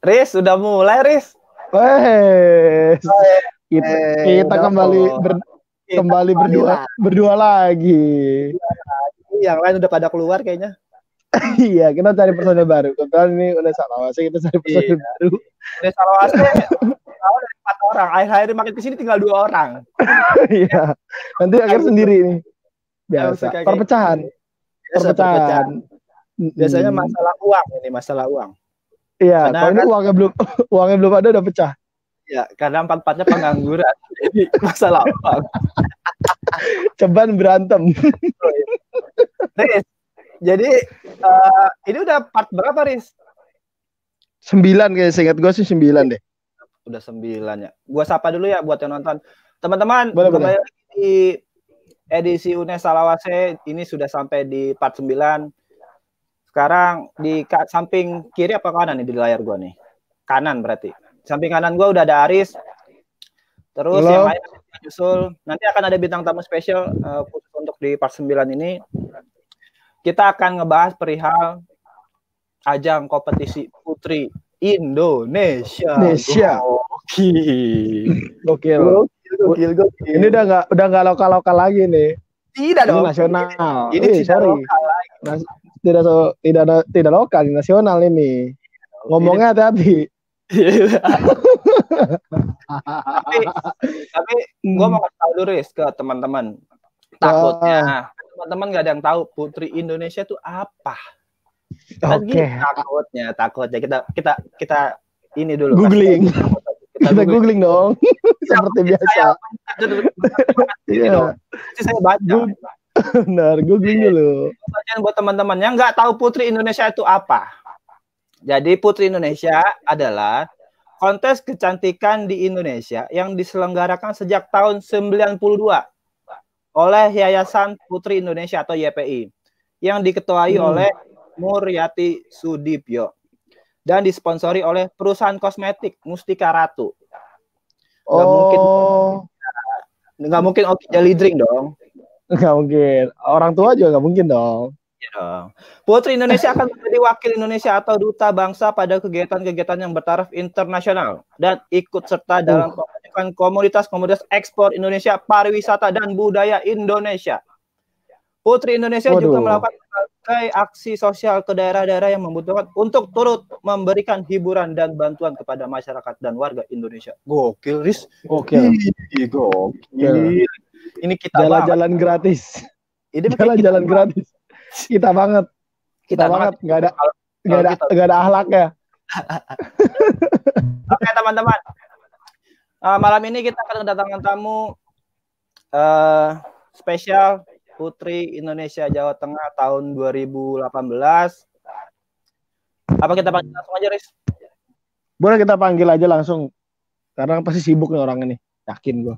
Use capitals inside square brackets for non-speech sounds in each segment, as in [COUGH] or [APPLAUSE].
Riz, sudah mulai, Riz. Wes. Kita, eh, kita kembali ber, kita kembali berdua berdua lagi. Yang lain udah pada keluar kayaknya. [LAUGHS] iya, kita cari personil baru. Kebetulan ini udah salah kita cari personil iya. baru. Udah salah [LAUGHS] dari empat orang. Akhir-akhir makin ke sini tinggal dua orang. [LAUGHS] Iya. Nanti akhir sendiri nih. Biasa. Perpecahan. Perpecahan. Biasanya masalah uang ini, masalah uang. Iya, kalau ini kan, uangnya belum [LAUGHS] uangnya belum ada udah pecah. Ya, karena empat empatnya pengangguran, [LAUGHS] jadi masalah uang. Ceban berantem. [LAUGHS] Riz, jadi uh, ini udah part berapa, Riz? Sembilan kayak seingat gue sih sembilan deh. Udah sembilan ya. Gua sapa dulu ya buat yang nonton. Teman-teman, kembali di edisi UNES Salawase ini sudah sampai di part sembilan. Sekarang di samping kiri apa kanan nih di layar gua nih? Kanan berarti. Samping kanan gua udah ada Aris. Terus Halo. yang lain nyusul. Nanti akan ada bintang tamu spesial uh, untuk di part 9 ini. Kita akan ngebahas perihal ajang kompetisi putri Indonesia. Indonesia. Gokil. Gokil. Gokil, gokil. Ini udah nggak udah nggak lokal lokal lagi nih. Tidak dong. nasional. Ini, ini sorry. lokal lagi tidak so, tidak tidak lokal nasional ini. Ngomongnya hati-hati. Tapi tapi gue mau kasih tahu dulu ke teman-teman. Takutnya teman-teman nggak ada yang tahu putri Indonesia itu apa. Kan Oke. Okay. takutnya takutnya. Kita kita kita ini dulu. Googling. Kita, kita googling. googling dong. seperti biasa. iya. saya baca Benar, googling dulu. Pertanyaan buat teman-teman yang nggak tahu Putri Indonesia itu apa. Jadi Putri Indonesia adalah kontes kecantikan di Indonesia yang diselenggarakan sejak tahun 92 oleh Yayasan Putri Indonesia atau YPI yang diketuai hmm. oleh Muryati Sudipyo dan disponsori oleh perusahaan kosmetik Mustika Ratu. Gak oh. mungkin nggak mungkin Oki Jelly Drink dong. Nggak mungkin. Orang tua juga nggak mungkin dong. Ya. Putri Indonesia akan menjadi wakil Indonesia atau duta bangsa pada kegiatan-kegiatan yang bertaraf internasional dan ikut serta dalam uh. komunitas-komunitas ekspor Indonesia, pariwisata dan budaya Indonesia. Putri Indonesia Waduh. juga melakukan berbagai aksi sosial ke daerah-daerah yang membutuhkan untuk turut memberikan hiburan dan bantuan kepada masyarakat dan warga Indonesia. Gokil, Riz. Gokil. Gokil. Ini kita jalan-jalan gratis. Ini jalan-jalan gratis. Kita banget. Kita, kita banget. Nggak ada nggak ada nggak ada ahlak ya. [LAUGHS] Oke teman-teman. Uh, malam ini kita akan kedatangan tamu uh, spesial Putri Indonesia Jawa Tengah tahun 2018. Apa kita panggil langsung aja, Riz? Boleh kita panggil aja langsung. Karena pasti sibuk nih orang ini. Yakin gue.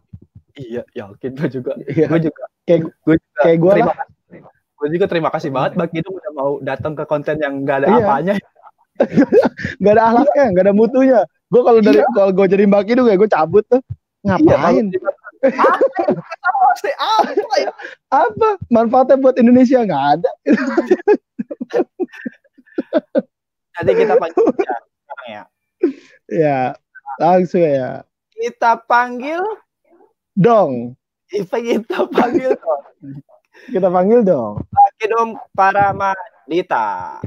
Iya, yakin gue juga. Iya. Gue juga. Kayak gue kayak gue lah. Gue juga terima kasih banget bagi itu udah mau datang ke konten yang gak ada iya. apanya. [LAUGHS] gak ada ahlaknya, gak ada mutunya. Gue kalau dari iya. kalau gue jadi mbak itu kayak gue cabut tuh. Ngapain? Iya, apa, ya? apa manfaatnya buat Indonesia nggak ada [LAUGHS] jadi kita panggil ya, ya ya langsung ya kita panggil dong. Kita panggil dong. Kita panggil dong. Pakai dong para Madita.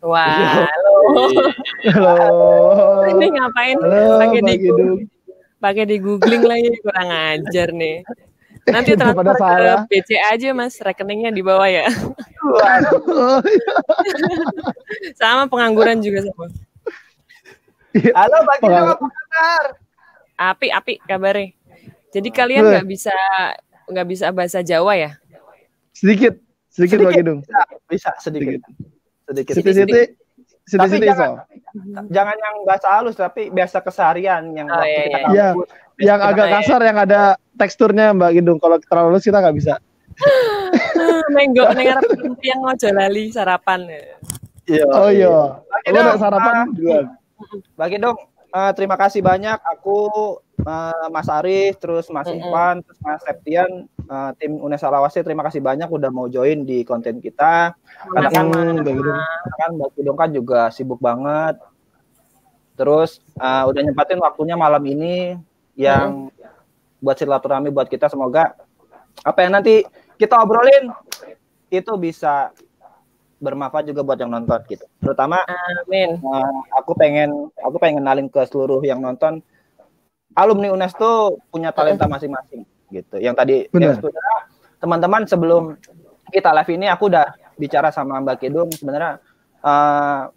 Wah, halo. Halo. Ini ngapain? Pakai di pakai di googling lagi kurang ajar nih. Nanti transfer ke BC aja mas, rekeningnya di bawah ya. sama pengangguran juga sama. Halo, bagi apa kabar? Api, api kabarnya. Jadi kalian nggak bisa nggak bisa bahasa Jawa ya? Sedikit, sedikit, sedikit dong. Bisa, bisa sedikit. Sedikit. Sedikit. sedikit. sedikit. Tapi jangan, jangan yang bahasa halus tapi biasa keseharian yang oh, iya, kita iya. Ya, yang agak kasar yang ada teksturnya Mbak Gidung. Kalau terlalu halus kita nggak bisa. [LAUGHS] Menggo [LAUGHS] nengar yang ngojo lali sarapan. Iya. Oh iya. Lo sarapan duluan. Bagi dong uh, terima kasih banyak. Aku uh, Mas Arif terus Mas mm -hmm. Ivan terus Mas Septian uh, tim Unesa Lawase terima kasih banyak udah mau join di konten kita. Karena kan kan Mbak Kidong kan juga sibuk banget. Terus uh, udah nyempatin waktunya malam ini yang hmm. buat silaturahmi buat kita. Semoga apa yang nanti kita obrolin itu bisa bermanfaat juga buat yang nonton gitu. Terutama Amin. Uh, aku pengen aku pengen kenalin ke seluruh yang nonton alumni UNES tuh punya talenta masing-masing gitu. Yang tadi teman-teman sebelum kita live ini aku udah bicara sama Mbak Kidung sebenarnya uh,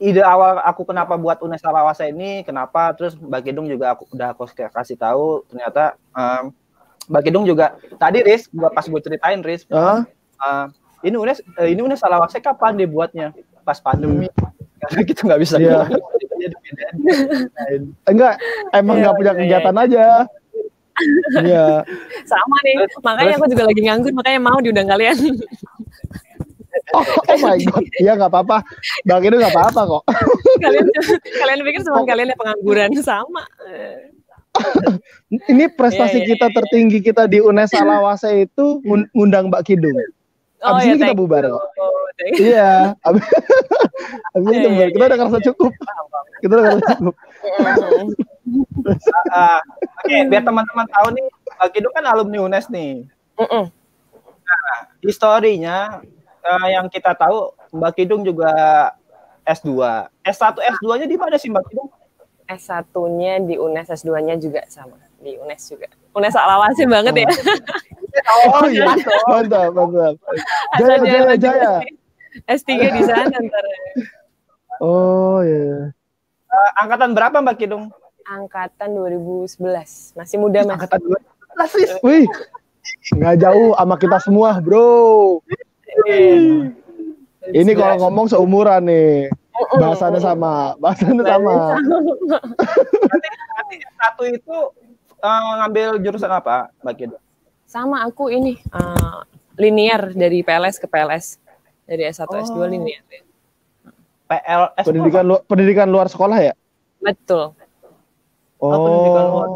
ide awal aku kenapa buat UNES Salawasa ini kenapa terus Mbak Kidung juga aku udah aku kasih tahu ternyata um, Mbak Kidung juga tadi Riz gua pas gue ceritain Riz uh? uh, ini UNES uh, ini UNES Salawasa kapan dibuatnya pas pandemi hmm. karena kita nggak bisa yeah. enggak emang nggak yeah, punya iya, kegiatan yeah. aja Iya. Sama nih. Makanya aku juga lagi nganggur, makanya mau diundang kalian. Oh, oh my god, iya nggak apa-apa. Bang itu nggak apa-apa kok. kalian kalian pikir cuma oh. kalian yang pengangguran sama. Ini prestasi yeah, yeah, kita yeah. tertinggi kita di UNES Alawase itu ngundang Mbak Kidung. Oh, abis ya, ini kita bubar kok. Oh, iya, abis, [LAUGHS] abis ini kita bubar. Kita udah ngerasa cukup. Kita [LAUGHS] udah ngerasa cukup. uh, Oke, biar teman-teman tahu nih, Mbak Kidung kan alumni UNES nih. Nah, historinya uh, yang kita tahu Mbak Kidung juga S2. S1 S2-nya di mana sih Mbak Kidung? S1-nya di UNES, S2-nya juga sama di UNES juga. UNES alawasi banget ya. [LAUGHS] Oh, iya, mantap, mantap. Jaya, jaya, jaya. S3 di sana ntar. Oh iya. Uh, angkatan berapa Mbak Kidung? Angkatan 2011. Masih muda Mas. Angkatan 2011. Wih. Nggak jauh sama kita semua, Bro. Ini kalau ngomong seumuran nih. Bahasanya sama, bahasanya sama. Satu itu uh, ngambil jurusan apa, Mbak Kido? Sama aku ini uh, linear dari PLS ke PLS. Dari S1 oh. S2 linear. PLS pendidikan lu, pendidikan luar sekolah ya? Betul. Oh. oh pendidikan luar.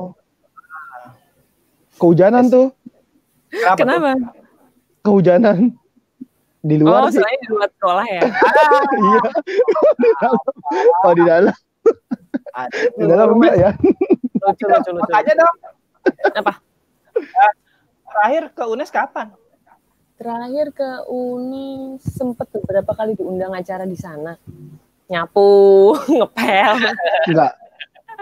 Kehujanan S tuh. Kenapa? Kenapa? Tuh? Kehujanan. Di luar oh, sih. di luar sekolah ya? [LAUGHS] iya. oh, di dalam. di dalam enggak ya? Lucu, lucu, lucu. Aja dong. Apa? Terakhir ke UNES kapan? Terakhir ke UNES sempet beberapa kali diundang acara di sana. Nyapu, [LAUGHS] ngepel. Enggak.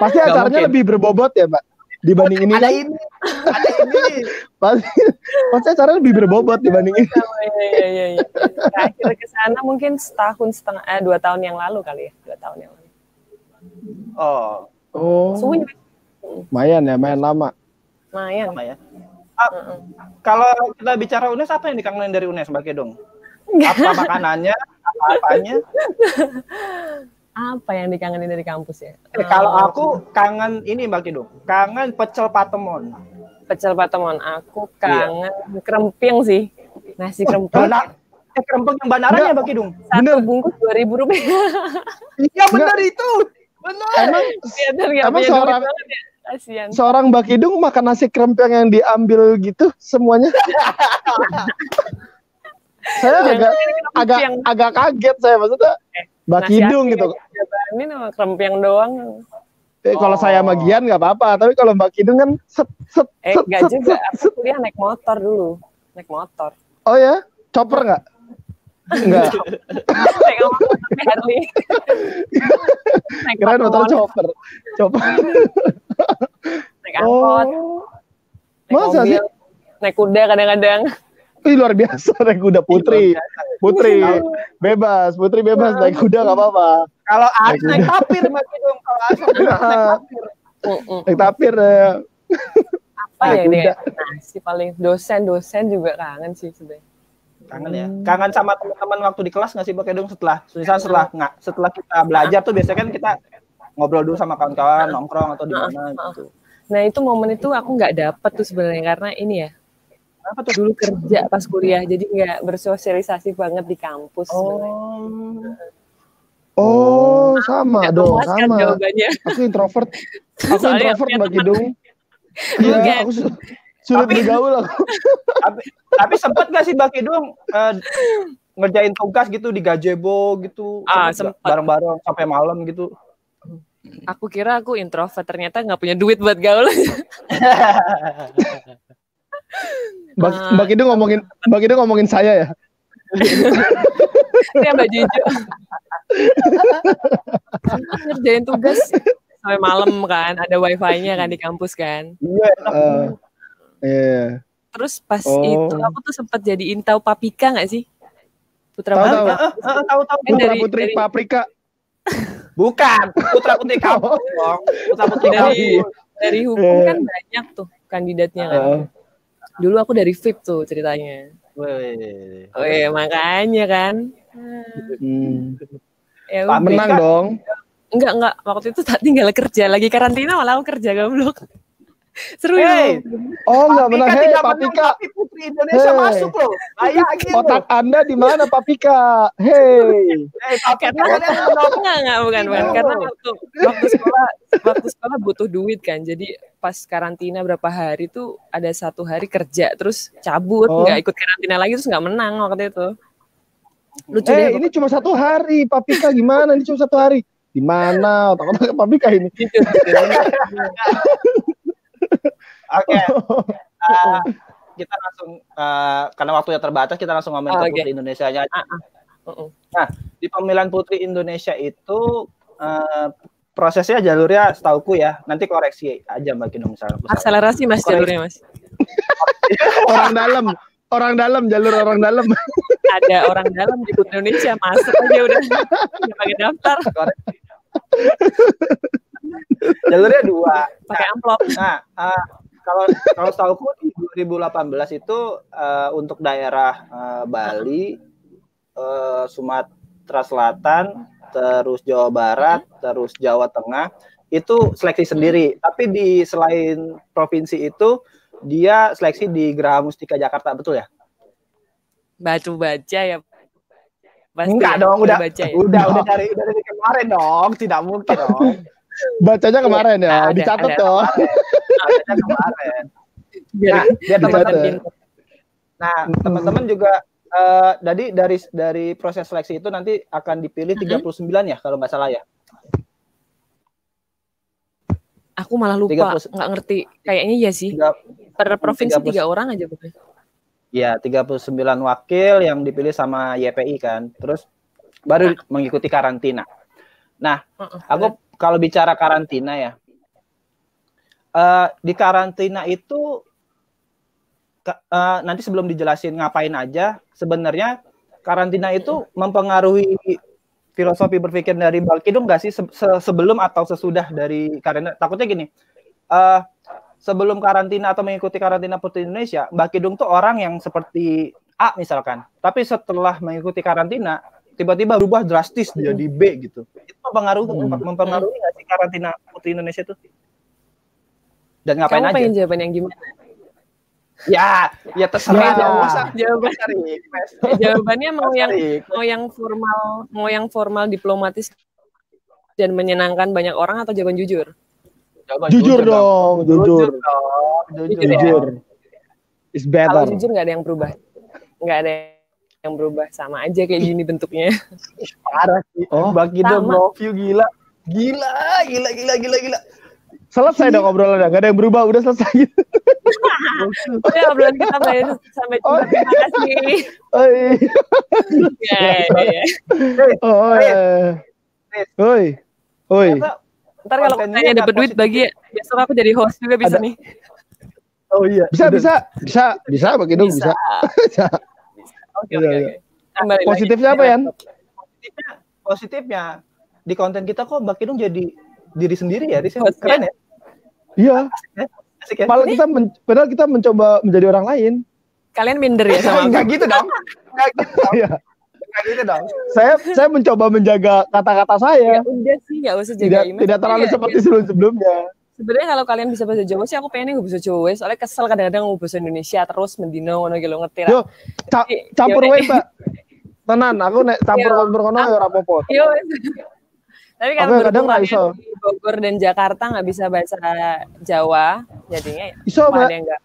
Pasti acaranya lebih berbobot ya, Mbak? dibanding ini ada kan ini ada ini pasti pasti cara lebih berbobot dibanding ini oh, iya, iya, iya. iya. akhir ke sana mungkin setahun setengah eh dua tahun yang lalu kali ya dua tahun yang lalu oh oh lumayan ya main lama lumayan lama ya ah, uh kalau kita bicara UNES apa yang dikangenin dari UNES Mbak Kedong apa makanannya apa apanya apa yang dikangenin dari kampus ya? Eh, kalau oh. aku kangen ini Mbak Kidung, kangen pecel patemon. Pecel patemon, aku iya. kangen iya. kremping sih. Nasi kremping. Oh, eh kremping yang banaran ya Mbak Kidung? Satu bener. bungkus dua ribu rupiah. iya benar itu. Benar. Emang, ya, emang seorang ya. Seorang Mbak Kidung makan nasi kremping yang diambil gitu semuanya. [LAUGHS] saya agak agak agak kaget saya maksudnya. Eh, Mbak Kidung gitu. Ini krempeng doang. Eh, kalau saya sama Gian nggak apa-apa, tapi kalau Mbak Kidung kan set set eh, set, set, juga. Set, Aku kuliah naik motor dulu, naik motor. Oh ya, chopper nggak? Enggak. [LAUGHS] naik motor Harley. Keren motor chopper. Chopper. [LAUGHS] naik angkot. Oh. Naik Masa mobil, sih? Naik kuda kadang-kadang. Ih luar biasa naik kuda putri. Putri bebas, putri bebas naik kuda nggak apa-apa. Kalau naik, naik tapir masih dong. Kalau [LAUGHS] naik tapir. Naik tapir ya. Apa ya ini? Nah, si paling dosen-dosen juga kangen sih sebenarnya. Kangen ya. Kangen sama teman-teman waktu di kelas nggak sih pakai dong setelah, misalnya setelah nggak setelah kita belajar tuh biasanya kan kita ngobrol dulu sama kawan-kawan nongkrong atau di mana gitu. Nah itu momen itu aku nggak dapet tuh sebenarnya karena ini ya. Apa tuh? Dulu kerja pas kuliah jadi nggak bersosialisasi banget di kampus oh. Oh sama ya, dong kan sama. jawabannya. aku introvert. [LAUGHS] Aku Soalnya introvert mbak Kidung iya aku sulit tapi, bergaul aku. [LAUGHS] Tapi, tapi sempat gak sih mbak Kidung uh, ngerjain tugas gitu di gazebo gitu? Ah, bareng-bareng sampai malam gitu Aku kira aku introvert, ternyata nggak punya duit buat gaul. Mbak, uh, Mbak ngomongin Mbak Kido ngomongin saya ya. Ini baju hijau. Ngerjain tugas sampai malam kan, ada wifi-nya kan di kampus kan. Iya. Uh, yeah. Terus pas oh. itu aku tuh sempat jadi intau Papika nggak sih? Putra tahu, tahu. Uh, uh, tahu tahu. Putra dari, Putri dari... Paprika. [LAUGHS] Bukan, Putra Putri [LAUGHS] kamu Putra Putri dari, dari hukum kan banyak tuh kandidatnya kan. Uh. Dulu aku dari VIP tuh ceritanya. Oh iya, makanya kan. Hmm. Ya, menang dong. Enggak, enggak. Waktu itu tak tinggal kerja lagi karantina malah aku kerja goblok. Seru hey. ya. Oh enggak benar. Hei, Papika. Putri Indonesia hey. masuk loh. Bayangin Otak Anda di mana Papika? Hei. Hey, karena enggak enggak bukan bukan karena waktu waktu sekolah waktu sekolah butuh duit kan. Jadi pas karantina berapa hari tuh ada satu hari kerja terus cabut oh. nggak ikut karantina lagi terus nggak menang waktu itu. Lucu eh, deh. ini cuma satu hari. Papika gimana? Ini cuma satu hari. Di mana otak-otak Papika ini? Gitu, gitu. [LAUGHS] Oke. Okay. [LAUGHS] Uh, kita langsung uh, karena waktunya terbatas kita langsung ngomongin oh, ke Putri Indonesia aja. Uh, uh. Nah, di pemilihan Putri Indonesia itu uh, prosesnya jalurnya setauku ya. Nanti koreksi aja Mbak Kino misalnya. Akselerasi Mas koreksi. jalurnya Mas. [LAUGHS] orang dalam, orang dalam jalur orang dalam. [LAUGHS] Ada orang dalam di Putri Indonesia masuk aja udah pakai daftar. jalurnya dua. Pakai amplop. Nah, uh, kalau kalau setahu di 2018 itu uh, untuk daerah uh, Bali, uh, Sumatera Selatan, terus Jawa Barat, terus Jawa Tengah itu seleksi sendiri. Tapi di selain provinsi itu dia seleksi di Geraha Mustika Jakarta, betul ya? Baca baca ya. Pasti Enggak ya, dong, udah baca ya? udah udah dari udah dari kemarin dong, tidak mungkin dong. [LAUGHS] Bacanya kemarin ya, ada, dicatat ada, dong. Bacanya kemarin. Nah, biar teman-teman Nah, teman-teman juga uh, jadi dari dari proses seleksi itu nanti akan dipilih 39 ya kalau nggak salah ya. Aku malah lupa, nggak ngerti. Kayaknya iya sih. 3, per provinsi 30, tiga orang aja bukan? Ya, 39 wakil yang dipilih sama YPI kan. Terus baru nah. mengikuti karantina. Nah, aku kalau bicara karantina ya, uh, di karantina itu uh, nanti sebelum dijelasin ngapain aja, sebenarnya karantina itu mempengaruhi filosofi berpikir dari Balkidung nggak sih se sebelum atau sesudah dari karantina? Takutnya gini, uh, sebelum karantina atau mengikuti karantina Putri Indonesia, Mbak Kidung tuh orang yang seperti A misalkan, tapi setelah mengikuti karantina tiba-tiba berubah drastis jadi B gitu. Itu mempengaruhi hmm. mempengaruhi nggak sih karantina putri Indonesia itu? Dan ngapain Kamu aja? pengen jawaban yang gimana? Ya, ya terserah ya. usah. Jawaban, eh, jawabannya mau yang mau yang formal, mau yang formal diplomatis dan menyenangkan banyak orang atau jawaban jujur? Jawaban jujur, jujur dong, jujur. Jujur dong, jujur. jujur. jujur. Is better. Kalau jujur nggak ada yang berubah, nggak ada yang berubah sama aja kayak gini bentuknya. Parah sih. Oh, bagi dong love you gila. Gila, gila, gila, gila, gila. Selesai dong obrolan gak ada yang berubah, udah selesai. [LAUGHS] [LAUGHS] udah obrolan kita sampai sampai jumpa. Oh, Terima kasih. Oh iya. ya, ya, ya. Oh iya. Oi. Oi. Ntar kalau katanya dapat duit bagi besok aku jadi host juga bisa ada. nih. Oh iya. Bisa, bisa, bisa, bisa, bagi dong bisa. bisa. [LAUGHS] Oke oke oke. Positifnya apa ya? Positifnya, positifnya di konten kita kok Mbak Kidung jadi diri sendiri ya, Riz. Keren ya? Iya. Asik ya? Malah kita men padahal kita mencoba menjadi orang lain. Kalian minder ya sama [LAUGHS] Enggak gitu dong. Enggak gitu dong. Iya. Enggak gitu dong. Saya saya mencoba menjaga kata-kata saya. Ya udah sih, enggak usah jaga tidak, Tidak terlalu ya, seperti sebelum-sebelumnya sebenarnya kalau kalian bisa bahasa Jawa sih aku pengen gue bisa Jawa soalnya kesel kadang-kadang gue bahasa Indonesia terus mendino ngono gitu ngerti lah. Yo, ca campur wae, Mbak. Tenan, aku nek campur-campur ngono ya ora apa-apa. Yo. Tapi kan kadang nggak iso. Bogor dan Jakarta nggak bisa bahasa Jawa, jadinya iso, Mbak. Enggak.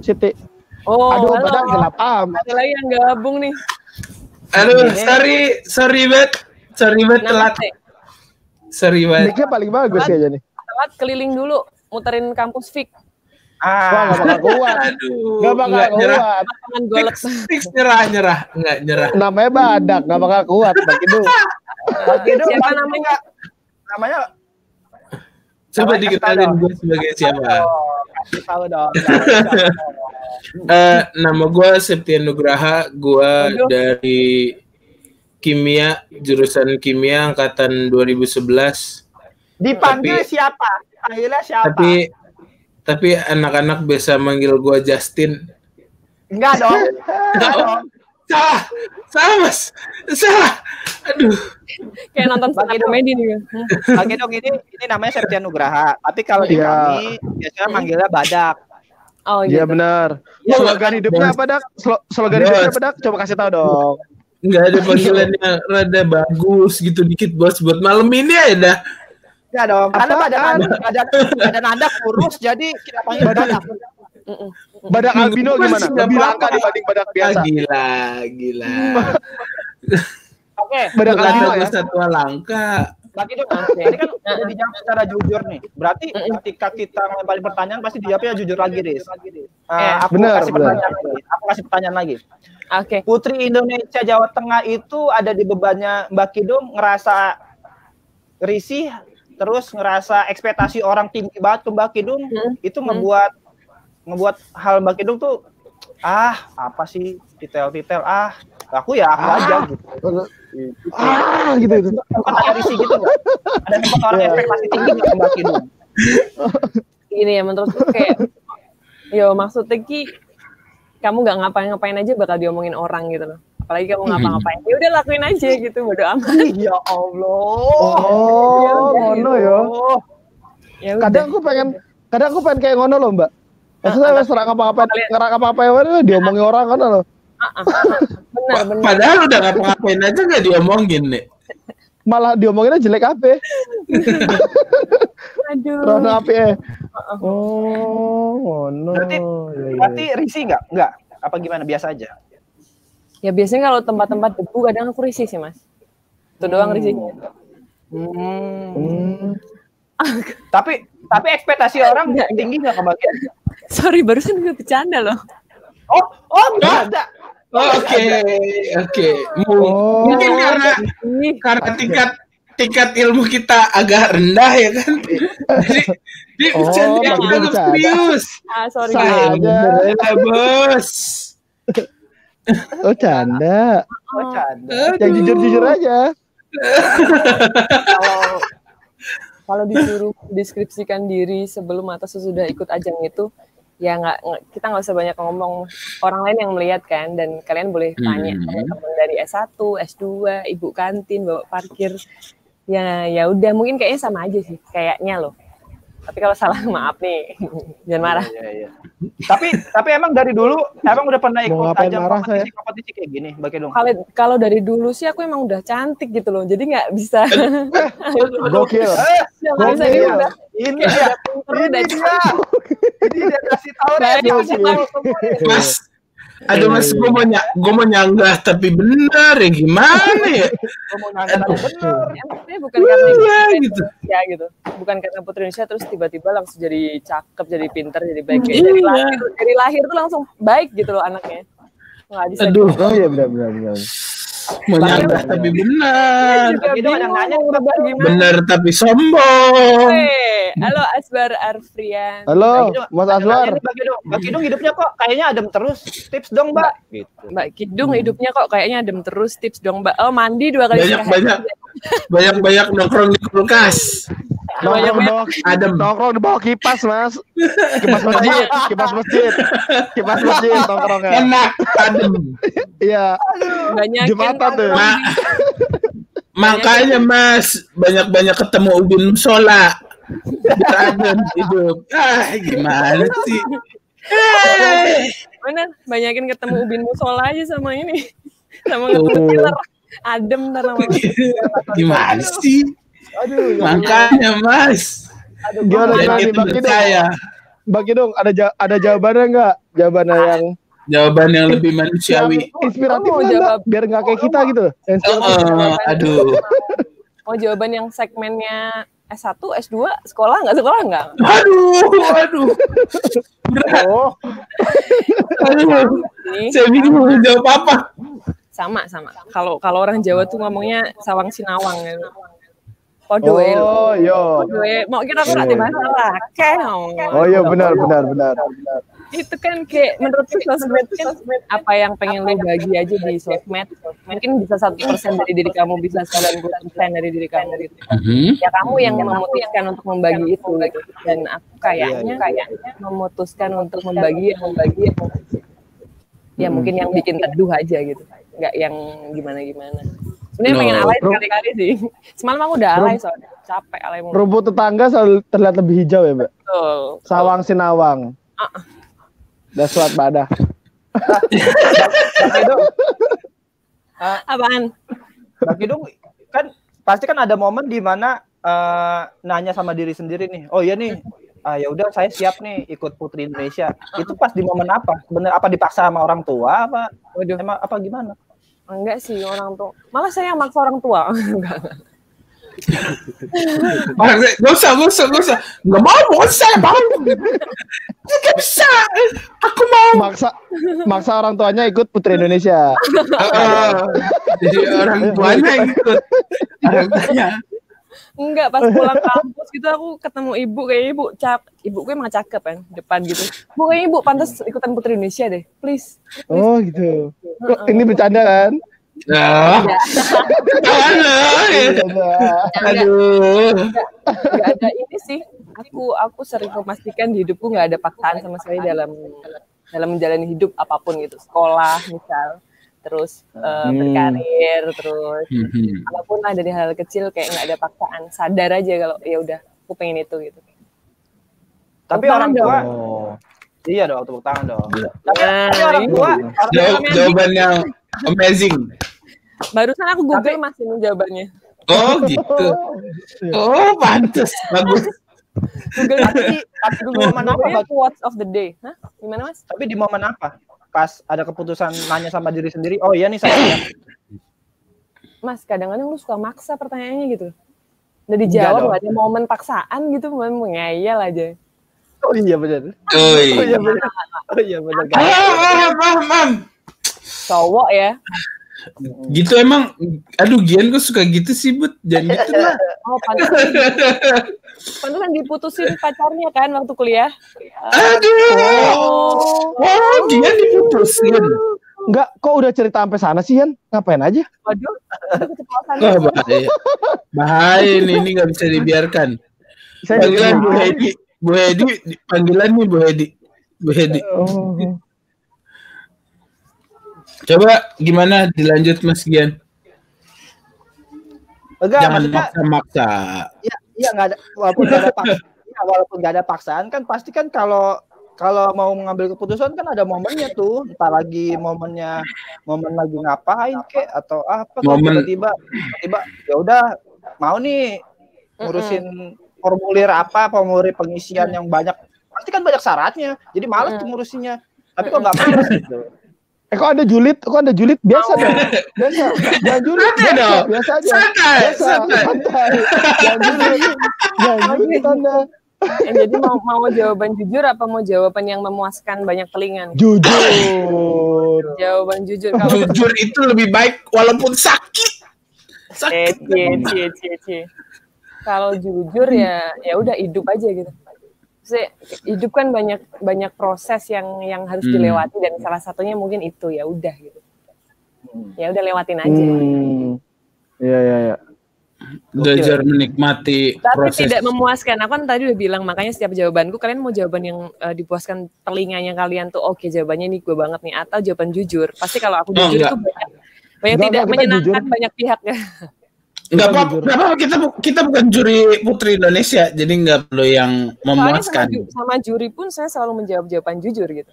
Siti. Oh, aduh, halo. padahal gelap amat. Ada lagi yang gabung nih. Aduh, sorry, sorry bet, sorry bet telat. Sorry. Mic-nya paling bagus ya nih. Telat keliling dulu, muterin kampus Fik. Ah, Wah, gak bakal kuat. [LAUGHS] Aduh, gak bakal nyerah. kuat. Tangan golek. Fix, fix nyerah, nyerah. Enggak nyerah. Namanya badak, gak bakal kuat. Bang Kidung. Bang Kidung, Siapa namanya? nggak- Namanya Coba dikenalin gue sebagai siapa. Kasih tahu [LAUGHS] dong. Eh, nama gue Septian Nugraha, gue dari kimia, jurusan kimia angkatan 2011. Dipanggil Tapi- siapa? Panggilnya siapa? Tapi tapi anak-anak biasa manggil gue Justin. Enggak dong. [LAUGHS] Enggak dong. Salah, salah mas, salah. Aduh, Kayak nonton Edo. comedy nih. Bang Gedong ini ini namanya Septian Nugraha. Tapi kalau di Iya. kami biasanya manggilnya Badak. Oh Iya gitu. benar. Iya, Slogan hidupnya apa, Dak? Slo- Slogan hidupnya apa, Dak? Coba kasih tahu dong. nggak ada panggilan yang rada bagus gitu dikit bos buat malam ini ya dah. Enggak dong. Karena badan Anda, badan, badan Anda kurus jadi kita panggil Badak. Mm-mm. Badak albino gimana? Lebih langka dibanding badak biasa. Gila, gila. Oke. Badak Kata albino ya. satwa langka. Bang Gedong, tadi kan udah dijawab secara jujur nih. Berarti ketika kita ngelempari pertanyaan pasti dijawabnya jujur lagi, Riz. Uh, Iya. aku Benar, kasih benar. pertanyaan lagi. Aku kasih pertanyaan lagi. Oke. Putri Indonesia Jawa Tengah itu ada di bebannya Mbak Kidung ngerasa risih terus ngerasa ekspektasi orang tinggi banget ke Mbak Kidung Hmm. itu ngebuat ngebuat hal Mbak Kidung tuh ah apa sih detail-detail ah aku ya aku aja gitu. Ah, gitu itu. Bukan ada risih gitu nggak? Ada sempat orang Iya. ekspektasi tinggi nggak ke Mbak Kidung? Gini ya menurutku kayak yo maksudnya ki kamu nggak ngapain-ngapain aja bakal diomongin orang gitu loh. Apalagi kamu ngapa-ngapain. Ya udah lakuin aja gitu bodo amat. ya Allah. Oh, [LAUGHS] ngono ya. Ya. Kadang aku pengen kadang aku pengen kayak ngono loh, Mbak. Maksudnya wes ora apa-apa, ora apa-apa ya diomongin orang kan loh. Benar, Pa- benar. Padahal udah ngapa-ngapain aja nggak diomongin nih. Malah diomonginnya jelek apa? [LAUGHS] Aduh. Rono api eh. Oh, ngono. Berarti Iya, iya. Berarti risih nggak? Nggak. Apa gimana? Biasa aja. Ya biasanya kalau tempat-tempat debu kadang aku risih sih, Mas. Itu doang risihnya. Hmm. Hmm. Tapi tapi ekspektasi orang Nggak, tinggi nggak ke Mbak Kidung? Sorry, barusan gue bercanda loh. Oh, oh nggak ada. Oke, oke. Mu- Oh. Mungkin karena Ih, karena tingkat tingkat ilmu kita agak rendah ya kan. Jadi dia Oh, bercanda yang agak bercanda. serius. ah, sorry. Saya lah, bos. Oh, canda. Oh, canda. Yang jujur-jujur aja. Kalau kalau disuruh deskripsikan diri sebelum atau sesudah ikut ajang itu ya nggak kita nggak usah banyak ngomong orang lain yang melihat kan dan kalian boleh tanya Hmm. teman-teman dari S1, S2, ibu kantin, bawa parkir ya ya udah mungkin kayaknya sama aja sih kayaknya loh tapi kalau salah [LAUGHS] maaf nih jangan marah Iya, iya. Tapi tapi emang dari dulu emang udah pernah ikut ajang marah saya? kompetisi kompetisi kayak gini, Mbak Kidung? kalau kalau dari dulu sih aku emang udah cantik gitu loh jadi nggak bisa Gokil. Eh, nggak bisa Gokil. ini dia. Ini dia. Ini dia kasih tahu semua. Mas, aduh mas, gue mau ny gue mau nyanggah tapi bener ya gimana ya? Gua mau nanya tapi bener. Maksudnya bukan karena Iya gitu. ya gitu bukan karena putri Indonesia terus tiba-tiba langsung jadi cakep jadi pinter jadi baik Kayak Iya. dari lahir dari lahir tuh langsung baik gitu loh anaknya nggak bisa Aduh, Oh iya benar benar benar. nyanggah tapi ngerubah gimana Bener tapi sombong. Halo Asbar Arfrian Halo, Mbak Mas nih, Mbak Kidung. Mbak Kidung hidupnya kok kayaknya adem terus. Tips dong, Mbak. Gitu. Mbak Kidung hidupnya kok kayaknya adem terus tips dong Mbak oh mandi dua kali Banyak sehari. banyak [LAUGHS] banyak banyak nongkrong di kulkas. Nongkrong di bawah Adem. nongkrong di bawah kipas, Mas. [LAUGHS] Kipas masjid, kipas masjid. Kipas masjid nongkrongnya. Enak, adem. [LAUGHS] Iya. banyakin Jumatan tuh. Ma [LAUGHS] makanya mas banyak-banyak ketemu ubin musola. Biar adem hidup. Ah gimana sih? Eh. Bener, banyakin ketemu Ubin Musola aja sama ini. Sama killer. Adem ntar Gimana sih? Aduh, ya Makanya mas. Gimana Jadi gimana nih, Bang Kidung? percaya. Bang Kidung, ada ja- ada jawabannya nggak? Jawabannya yang Jawaban yang lebih manusiawi. inspiratif nggak, jawab. Biar nggak kayak kita gitu. Oh, oh, aduh. [LAUGHS] mau jawaban yang segmennya S1, S2, sekolah nggak sekolah nggak? Aduh, aduh. Oh. aduh. Saya bingung mau jawab apa. Sama, sama. Kalau kalau orang Jawa tuh ngomongnya sawang sinawang gitu. Podo Oh, iya. Podo Mau kira aku nanti masalah. Kayak. Oh iya benar benar benar. Itu kan kayak menurut sosmed kan apa yang pengen lo bagi aja di sosmed. Mungkin bisa satu persen dari diri kamu, bisa sembilan puluh persen dari diri kamu gitu. Mm-hmm. Ya kamu yang memutuskan untuk membagi itu gitu. Dan aku kayaknya kayaknya memutuskan untuk membagi yang membagi yang ya mungkin yang bikin teduh aja gitu. Nggak yang gimana-gimana. Sebenarnya no. pengen alay sekali-kali sih. [LAUGHS] Semalam aku udah alay soalnya. Capek alay mulu. Rumput tetangga selalu terlihat lebih hijau ya, Mbak? Betul. Sawang sinawang. Uh. Daswat badah. uh, Apaan? Mbak Kidung kan pasti kan ada momen di mana uh, nanya sama diri sendiri nih. Oh iya nih, ah ya udah saya siap nih ikut Putri Indonesia. Itu pas di momen apa? Bener apa dipaksa sama orang tua apa? Waduh. Emang apa gimana? Enggak sih orang tua. Malah saya yang maksa orang tua. [LAUGHS] Enggak. Gak usah, gak usah, gak usah. Gak mau, gak usah, mau. Gak bisa. Aku mau. Maksa, maksa orang tuanya ikut Putri Indonesia. jadi [LAUGHS] orang tuanya ikut. Orang tuanya. Enggak, pas pulang kampus gitu aku ketemu ibu kayak ibu cap, ibu gue emang cakep kan depan gitu. Bu kayak ibu pantas ikutan Putri Indonesia deh, please. please. Oh gitu. Kok ini bercanda kan? Nah. Aduh. Enggak ada ini sih. Aku aku sering memastikan di hidupku nggak ada paksaan sama sekali dalam dalam menjalani hidup apa pun gitu. Sekolah misal terus uh, hmm. berkarir terus hmm. apa pun lah dari hal kecil kayak nggak ada paksaan sadar aja kalau ya udah aku pengen itu gitu tapi tepuk orang tua oh. iya dong tepuk tangan dong iya. tapi, nah, tapi orang tua Jawab, jawaban yang amazing barusan aku google tapi, masih jawabannya oh gitu [LAUGHS] oh pantas bagus Google tapi, tapi Google momen apa? Quotes of the day. Hah? Gimana mas? Tapi di momen apa? Pas ada keputusan nanya sama diri sendiri, oh iya nih saya. Mas, kadang-kadang lu suka maksa pertanyaannya gitu. Udah dijawab, ada momen paksaan gitu, momen mengayal aja. Oh iya benar. Oh iya, oh, iya benar. Oh iya benar. Ah. Cowok ya. Gitu emang, aduh Gian gue suka gitu sih, Bud. Jangan [LAUGHS] gitu lah. Oh, pantas. Pantesan diputusin pacarnya kan waktu kuliah. Aduh. Oh, oh dia diputusin. Enggak, kok udah cerita sampai sana sih, Yan? Ngapain aja? Waduh. Oh, bahaya. Bahaya ini, ini nggak bisa dibiarkan. Saya panggilan Bu Hedi. Bu Hedi, panggilan nih Bu Hedi. Bu Hedi. Oh. Coba gimana dilanjut Mas Gian? Enggak, Jangan maksa-maksa. Ya, Iya nggak ada walaupun nggak ada paksaan, [LAUGHS] ya, walaupun nggak ada paksaan kan pasti kan kalau kalau mau mengambil keputusan kan ada momennya tuh. Entah lagi momennya momen lagi ngapain kek atau apa momen tiba-tiba tiba ya udah mau nih ngurusin formulir apa formulir pengisian yang banyak. Pasti kan banyak syaratnya jadi males tuh ngurusinnya. Tapi kok nggak males [LAUGHS] gitu Eh kok ada julid? Kok ada julid? Biasa dong. Biasa. Jangan [LAUGHS] julid. Biasa, dong. biasa aja. Santai. Biasa. Santai. santai. Jangan [LAUGHS] julid. Jangan julid Anda. Eh, jadi mau mau jawaban jujur apa mau jawaban yang memuaskan banyak telinga? Jujur. Jawaban jujur. Kalau jujur itu lebih baik walaupun sakit. Sakit. Cie, cie, cie, cie. Kalau jujur ya ya udah hidup aja gitu hidup kan banyak banyak proses yang yang harus hmm. dilewati dan salah satunya mungkin itu ya udah gitu. Ya udah lewatin aja. Hmm. ya ya ya belajar menikmati tapi proses. tidak memuaskan. Aku kan tadi udah bilang makanya setiap jawabanku kalian mau jawaban yang uh, dipuaskan telinganya kalian tuh oke okay, jawabannya ini gue banget nih atau jawaban jujur. Pasti kalau aku oh, jujur oh, itu banyak banyak enggak, tidak menyenangkan jujur. banyak pihak. ya [LAUGHS] Enggak apa-apa, apa kita kita bukan juri Putri Indonesia, jadi nggak perlu yang memuaskan. Sama, sama juri pun saya selalu menjawab jawaban jujur gitu.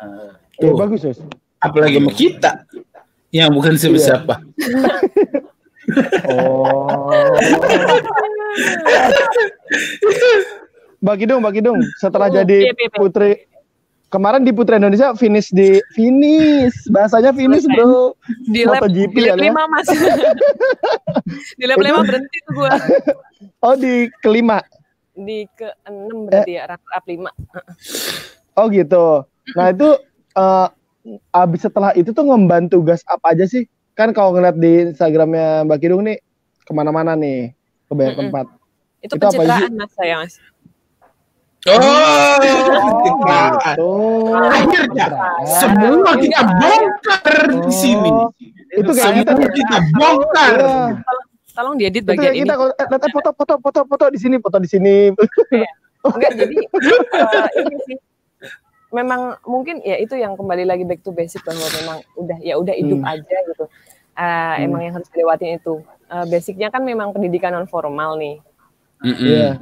Uh, tuh. Ya, bagus, ya. Apalagi sama kita yang bukan siapa-siapa. oh. [LAUGHS] bagi dong, bagi dong. Setelah oh, jadi putri, kemarin di Putra Indonesia finish di finish. Bahasanya finish bro. Di lap di lap ya, lima mas. [LAUGHS] Di lap lima berhenti tuh gua. [LAUGHS] Oh di kelima? Di ke enam berarti eh. ya lap lima. [LAUGHS] Oh gitu. Nah itu uh, abis setelah itu tuh ngemban tugas apa aja sih. Kan kalau ngeliat di Instagramnya Mbak Kidung nih ke mana-mana nih ke banyak mm -mm. tempat. Itu, itu pencitraan mas saya mas Oh, oh, akhirnya semua kita bongkar di sini. Itu semua kita bongkar. Tolong diedit bagian ini. Kita eh, foto foto foto foto di sini, foto di sini. Enggak jadi uh, ini sih memang mungkin ya itu yang kembali lagi back to basic bahwa memang udah ya udah hidup hmm. aja gitu. Uh, hmm. Emang yang harus dilewatin itu. Uh, basicnya kan memang pendidikan non formal nih. Mm-hmm. Yeah.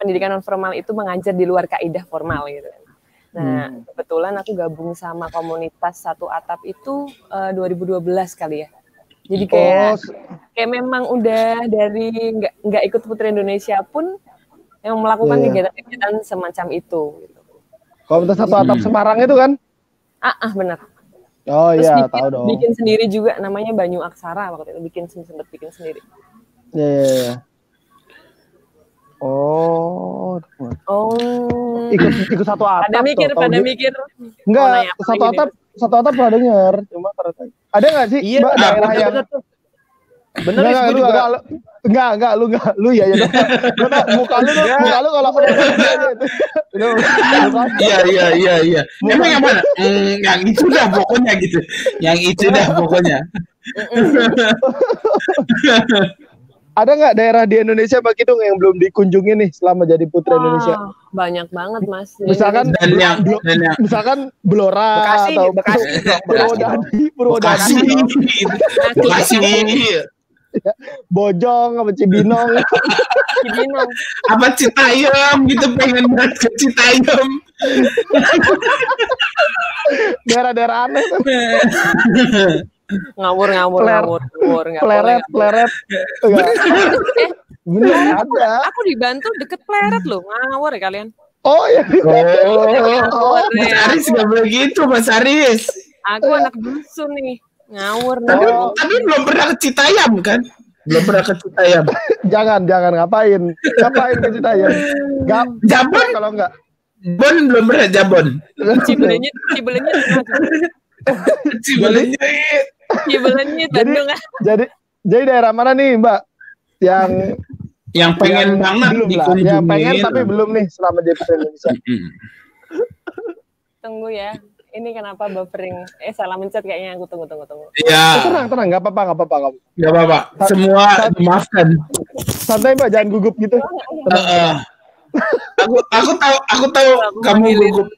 Pendidikan non formal itu mengajar di luar kaidah formal gitu. Nah, mm. kebetulan aku gabung sama komunitas satu atap itu uh, eh, 2012 kali ya. Jadi kayak oh. kayak memang udah dari nggak nggak ikut Putri Indonesia pun yang melakukan yeah. kegiatan-kegiatan semacam itu. Gitu. Komunitas satu atap mm. Semarang itu kan? Ah, ah benar. Oh iya, tahu dong. Bikin sendiri juga namanya Banyu Aksara waktu itu bikin sempat bikin sendiri. Iya. Yeah, yeah, yeah. Oh. Oh. Ikut ikut satu atap. Ada mikir, tuh, pada mikir. Enggak, satu atap, satu atap pernah dengar. Cuma ada nggak sih iya, Mbak daerah yang Bener enggak, lu enggak, enggak, enggak, lu enggak, lu ya ya. Enggak, muka lu muka lu kalau Iya, iya, iya, iya. Emang yang mana? Hmm, yang itu dah pokoknya gitu. Yang itu dah pokoknya. Ada nggak daerah di Indonesia Mbak Kidung yang belum dikunjungi nih selama jadi putri oh, Indonesia? Banyak banget Mas. Misalkan dan yang, dan yang, misalkan Blora Bekasi, atau Bekasi, Purwodadi, Purwodadi, Bekasi, ya, Bojong apa Cibinong. Cibinong. Apa Citayam gitu pengen banget ke Citayam. Daerah-daerah aneh [LAUGHS] ngawur ngawur Fler, ngawur ngawur nggak pleret pleret. Eh bener ada. aku dibantu deket pleret loh ngawur ya kalian. Oh ya oh, oh Mas Aris nggak boleh gitu Mas Aris. Aku anak dusun nih ngawur tapi, oh. tapi belum pernah ke Citayam kan? Belum pernah ke Citayam. [LAUGHS] Jangan jangan ngapain? Ngapain ke Citayam? Nggak Jabon? kalau nggak. Bon belum pernah Jabon. Cibelenyi Cibelenyi [LAUGHS] Cibelenyi Jadi, jadi jadi daerah mana nih Mbak yang yang pengen yang banget belum lah, yang pengen tapi belum nih selama di Indonesia. Tunggu ya. Ini kenapa buffering? Eh salah mencet kayaknya aku tunggu tunggu tunggu. Iya. Oh, tenang tenang nggak apa-apa nggak apa-apa nggak apa-apa. Semua dimaafkan. Santai Mbak jangan gugup gitu. Uh, uh. aku aku tahu aku tahu aku kamu gugup.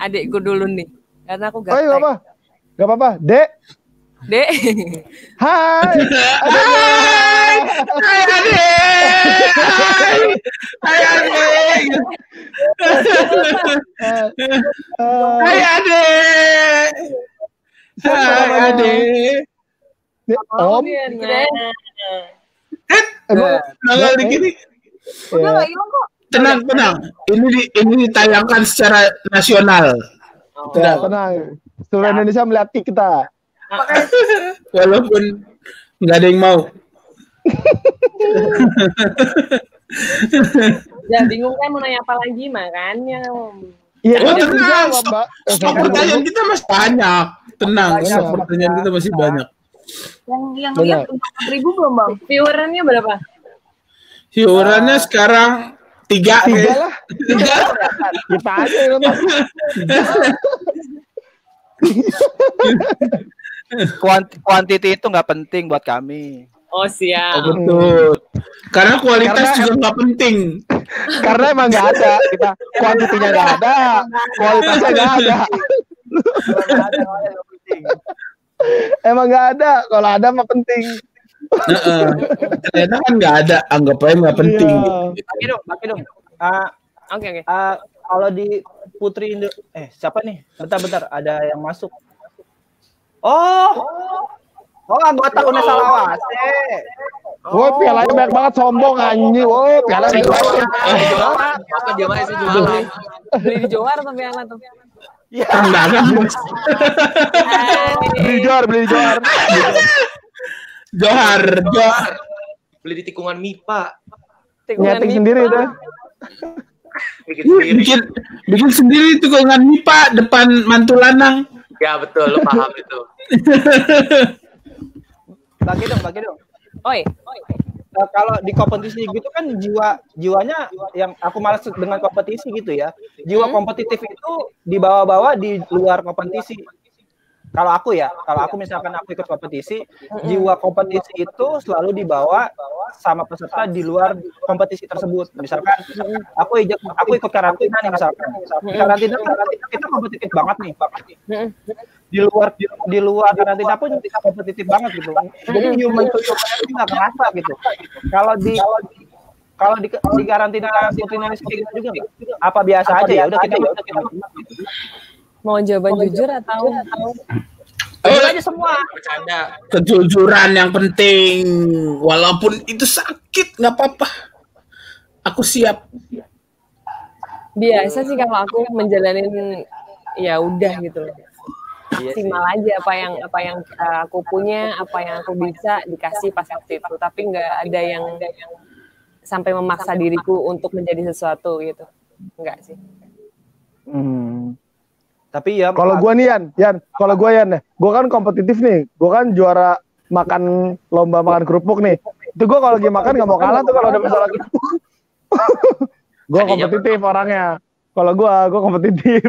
Adikku dulu nih karena aku gak. Oh iya apa? Gak apa-apa. Dek, Dek. Hai. Hai. Hai Ade. Hai. Hai Ade. Hai Ade. Hai Ade. Om. Eh, tanggal di gini. Udah nggak hilang kok. Tenang, tenang. Ini di, ini ditayangkan secara nasional. Oh. Ya, tenang. Seluruh Indonesia melihat kita. [LAUGHS] Walaupun nggak ada yang mau. ya bingung kan mau nanya apa lagi makanya. Iya, oh, tenang. Mbak. Stok pertanyaan kita masih banyak. Tenang, stok pertanyaan kita masih banyak. Yang yang lihat empat ribu belum bang? Viewerannya berapa? Viewerannya sekarang tiga, tiga lah. Tiga. Kita aja [LAUGHS] [LAUGHS] Kuantiti itu nggak penting buat kami. Oh siap. Oh, betul. Karena kualitas Karena, juga nggak penting. [LAUGHS] Karena emang nggak ada kita kuantitinya nggak ada, kualitasnya nggak ada. [LAUGHS] emang nggak ada. Kalau ada mah penting. Uh, ternyata kan nggak ada, anggap aja nggak penting. Iya. Oke dong, oke dong. Uh, oke oke. Uh, kalau di Putri Indo, eh siapa nih? Bentar-bentar, ada yang masuk. Oh, oh anggota oh. Unes Salawase. Oh, oh, pialanya banyak banget sombong anjing. Oh, piala di Johar. Apa dia mana sih jualan? Beli di Johar atau piala tuh? Ya. Bos. beli johar, beli johar. johar, johar. Beli di tikungan MIPA. Tikungan Nyeting sendiri dah. bikin sendiri. Bikin, bikin sendiri tikungan MIPA depan mantu lanang. Ya betul, lo paham [LAUGHS] itu. bagi dong, bagi dong. Oi, oi. Uh, kalau di kompetisi gitu kan jiwa jiwanya yang aku malas dengan kompetisi gitu ya. Jiwa kompetitif itu dibawa-bawa di luar kompetisi kalau aku ya, kalau aku misalkan aku ikut kompetisi, jiwa kompetisi itu selalu dibawa sama peserta di luar kompetisi tersebut. Misalkan aku ikut aku ikut karantina nih misalkan. Karantina kita kompetitif banget nih, Di luar di, di luar karantina pun kita kompetitif banget gitu. Jadi human to human itu nggak kerasa gitu. Kalau di kalau di, di karantina gitu juga nggak? Apa biasa aja ya? Udah kita udah kita Mau jawaban jujur atau Ayo aja semua. Bercanda. Kejujuran yang penting. Walaupun itu sakit, nggak apa-apa. Aku siap. Biasa sih kalau aku menjalanin ya udah gitu loh. Maksimal aja apa yang apa yang aku punya, apa yang aku bisa dikasih pas waktu itu. Tapi nggak ada yang sampai memaksa diriku untuk menjadi sesuatu gitu. Enggak sih. Hmm. Tapi ya kalau gue nih Yan, Yan, kalau gue Yan, gue kan kompetitif nih, gue kan juara makan lomba makan kerupuk nih. Itu gue kalau lagi makan gak mau kalah tuh kalau ada masalah [LAUGHS] kerupuk. gue kompetitif orangnya. Kalau gue, gue kompetitif.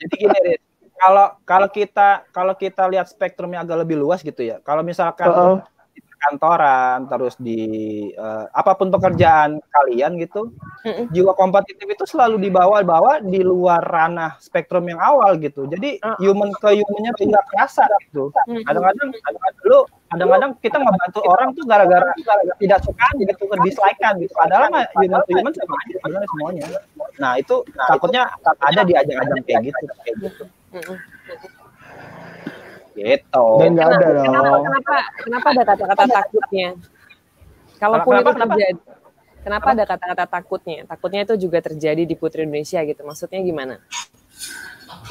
Jadi gini, kalau kalau kita kalau kita lihat spektrumnya agak lebih luas gitu ya. Kalau misalkan uh -uh kantoran, terus di uh, apa pun pekerjaan kalian gitu, mm-hmm. jiwa kompetitif itu selalu dibawa-bawa di luar ranah spektrum yang awal gitu. Jadi uh. human ke humannya tuh nggak kerasa gitu. Kadang-kadang, kadang-kadang lu, kadang-kadang kita ngebantu orang tuh gara-gara tidak suka gitu, ke dislike kan gitu. Padahal mah human to human sama aja sebenarnya semuanya. Nah itu nah, takutnya ada di ajang-ajang kayak gitu. Kayak gitu. Gitu. Dan nggak ada dong. Kenapa, kenapa, kenapa ada kata-kata takutnya? Kalaupun kenapa, itu terjadi, kenapa? kenapa ada kata-kata takutnya? Takutnya itu juga terjadi di Putri Indonesia gitu. Maksudnya gimana?